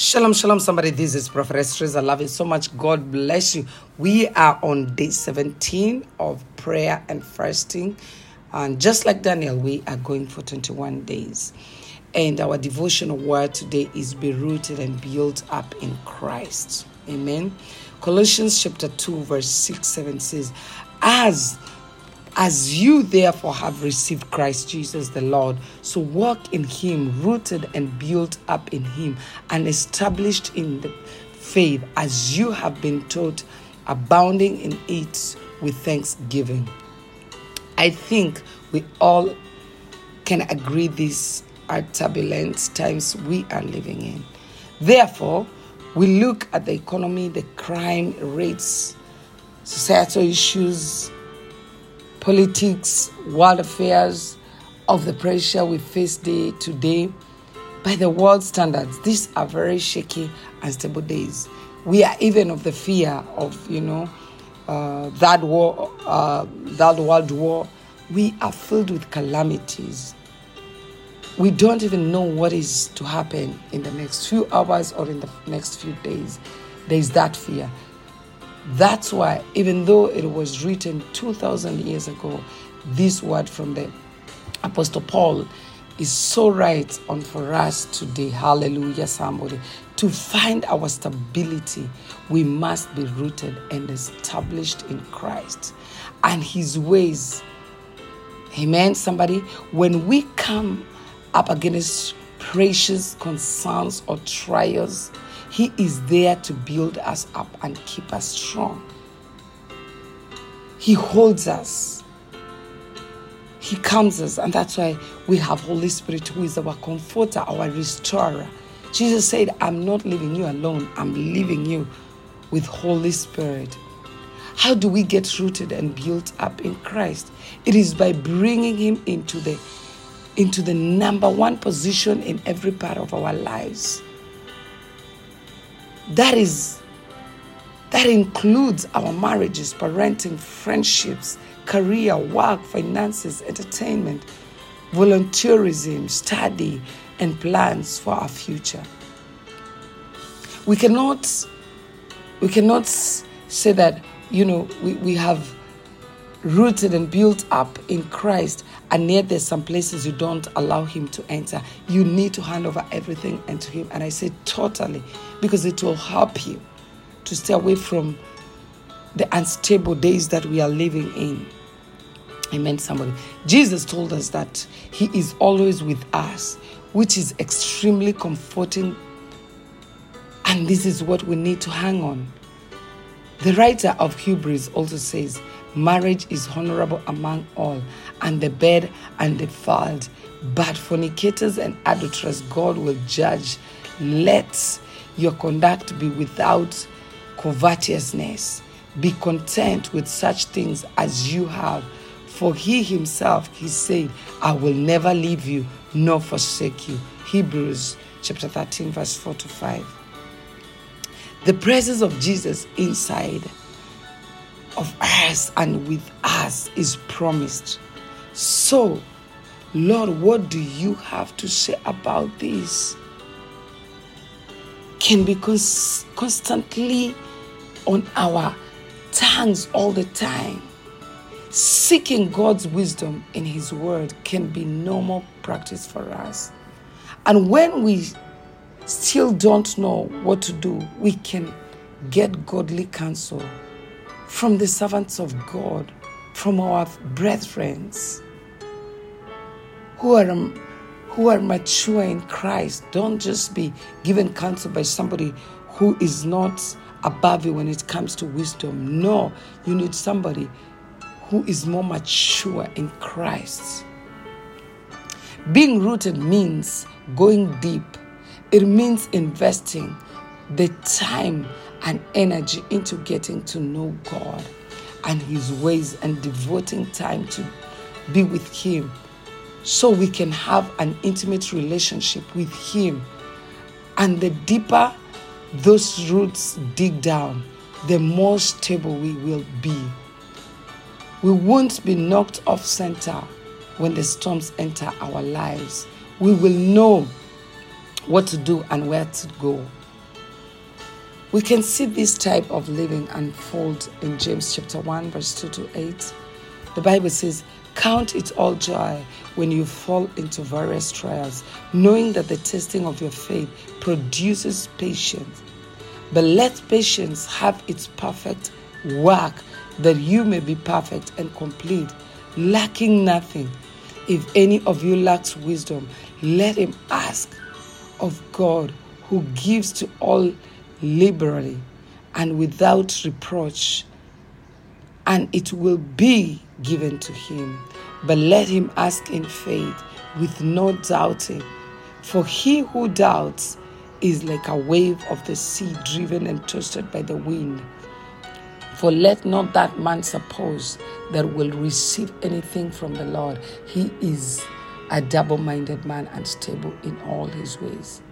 Shalom, shalom, somebody. This is Prophetess Trizah. I love you so much. God bless you. We are on day 17 of prayer and fasting. And just like Daniel, we are going for 21 days. And our devotional word today is be rooted and built up in Christ. Amen. Colossians chapter 2, verse 6, 7 says, As as you therefore have received Christ Jesus the Lord, so walk in him, rooted and built up in him, and established in the faith as you have been taught, abounding in it with thanksgiving. I think we all can agree these are turbulent times we are living in. Therefore, we look at the economy, the crime rates, societal issues, politics, world affairs, of the pressure we face day to day. By the world standards, these are very shaky and stable days. We are even of the fear of, you know, uh, that war, uh, that world war. We are filled with calamities. We don't even know what is to happen in the next few hours or in the next few days. There is that fear. That's why, even though it was written 2,000 years ago, this word from the Apostle Paul is so right on for us today. Hallelujah, somebody. To find our stability, we must be rooted and established in Christ and his ways. Amen, somebody. When we come up against precious concerns or trials, he is there to build us up and keep us strong. He holds us. He calms us, and that's why we have Holy Spirit, who is our comforter, our restorer. Jesus said, I'm not leaving you alone, I'm leaving you with Holy Spirit. How do we get rooted and built up in Christ? It is by bringing him into the into the number one position in every part of our lives. That is that includes our marriages, parenting, friendships, career, work, finances, entertainment, volunteerism, study, and plans for our future. We cannot we cannot say that, you know, we, we have rooted and built up in Christ, and yet there's some places you don't allow Him to enter. You need to hand over everything unto Him. And I say totally, because it will help you to stay away from the unstable days that we are living in. Amen, somebody. Jesus told us that He is always with us, which is extremely comforting. And this is what we need to hang on. The writer of Hebrews also says, Marriage is honorable among all, and the bed and the defiled. But fornicators and adulterers, God will judge. Let your conduct be without covetousness. Be content with such things as you have. For he himself, he said, I will never leave you nor forsake you. Hebrews chapter 13, verse 4 to 5. The presence of Jesus inside of us and with us is promised. So, Lord, what do you have to say about this? Can be cons- constantly on our tongues all the time. Seeking God's wisdom in His Word can be normal practice for us. And when we still don't know what to do, we can get godly counsel from the servants of God, from our brethren who are, who are mature in Christ. Don't just be given counsel by somebody who is not above you when it comes to wisdom. No, you need somebody who is more mature in Christ. Being rooted means going deep, it means investing the time and energy into getting to know God and His ways and devoting time to be with Him so we can have an intimate relationship with Him. And the deeper those roots dig down, the more stable we will be. We won't be knocked off center when the storms enter our lives. We will know what to do and where to go. We can see this type of living unfold in James chapter 1, verse 2 to 8. The Bible says, Count it all joy when you fall into various trials, knowing that the testing of your faith produces patience. But let patience have its perfect work, that you may be perfect and complete, lacking nothing. If any of you lacks wisdom, let him ask of God, who gives to all liberally and without reproach, and it will be given to him. But let him ask in faith with no doubting. For he who doubts is like a wave of the sea driven and tossed by the wind. For let not that man suppose that will receive anything from the Lord. He is a double minded man, unstable in all his ways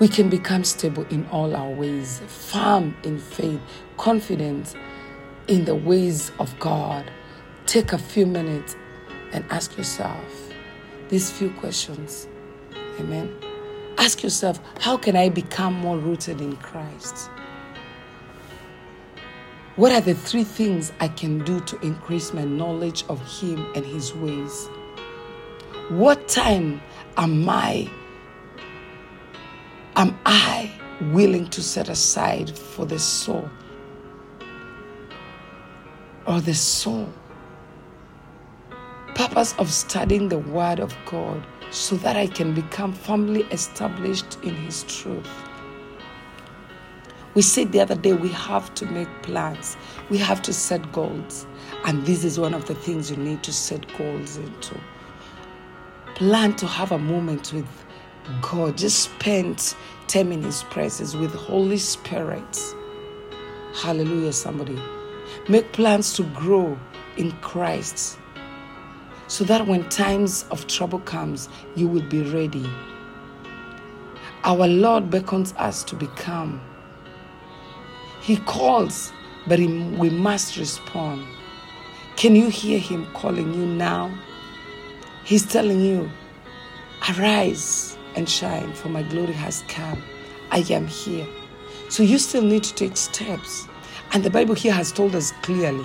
we can become stable in all our ways, firm in faith, confident in the ways of God. Take a few minutes and ask yourself these few questions. Amen. Ask yourself, how can I become more rooted in Christ? What are the three things I can do to increase my knowledge of Him and His ways? What time am I am I willing to set aside for the sole or the sole? Purpose of studying the Word of God so that I can become firmly established in His truth. We said the other day we have to make plans, we have to set goals, and this is one of the things you need to set goals into. Plan to have a moment with God. Just spend time in His presence with Holy Spirit. Hallelujah, somebody. Make plans to grow in Christ so that when times of trouble comes, you will be ready. Our Lord beckons us to become. He calls, but we must respond. Can you hear Him calling you now? He's telling you, Arise and shine, for my glory has come. I am here. So you still need to take steps. And the Bible here has told us clearly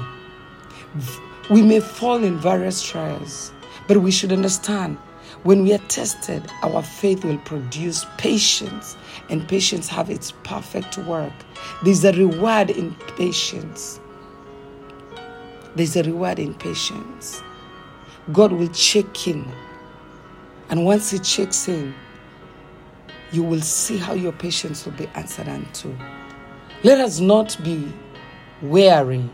we may fall in various trials, but we should understand when we are tested, our faith will produce patience, and patience have its perfect work. There's a reward in patience. There's a reward in patience. God will check in. And once He checks in, you will see how your patience will be answered unto. Let us not be weary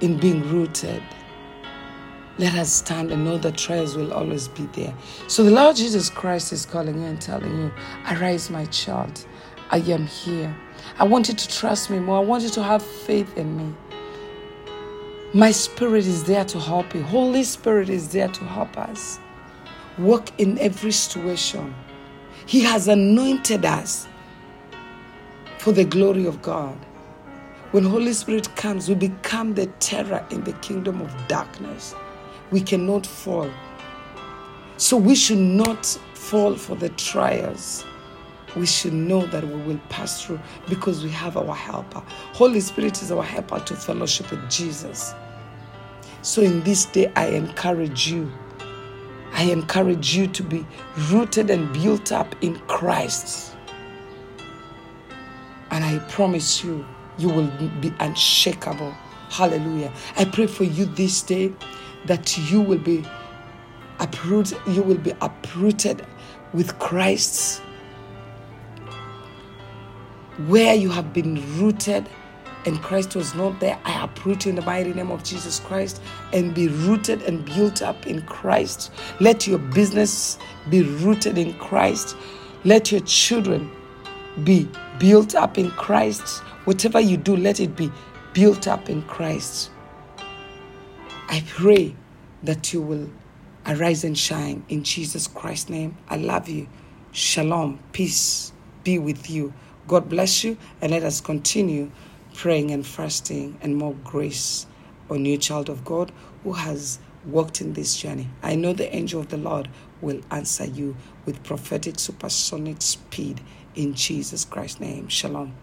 in being rooted. Let us stand and know that trials will always be there. So the Lord Jesus Christ is calling you and telling you, Arise, my child. I am here. I want you to trust me more. I want you to have faith in me. My spirit is there to help you. Holy Spirit is there to help us. Work in every situation. He has anointed us for the glory of God. When Holy Spirit comes, we become the terror in the kingdom of darkness. We cannot fall. So we should not fall for the trials. We should know that we will pass through because we have our helper. Holy Spirit is our helper to fellowship with Jesus. So in this day, I encourage you I encourage you to be rooted and built up in Christ. And I promise you, you will be unshakable. Hallelujah. I pray for you this day that you will be uprooted, you will be uprooted with Christ. Where you have been rooted and Christ was not there, I uproot in the mighty name of Jesus Christ and be rooted and built up in Christ. Let your business be rooted in Christ. Let your children be built up in Christ. Whatever you do, let it be built up in Christ. I pray that you will arise and shine in Jesus Christ's name. I love you. Shalom. Peace be with you. God bless you and let us continue praying and fasting and more grace on you, child of God, who has walked in this journey. I know the angel of the Lord will answer you with prophetic supersonic speed in Jesus Christ's name. Shalom.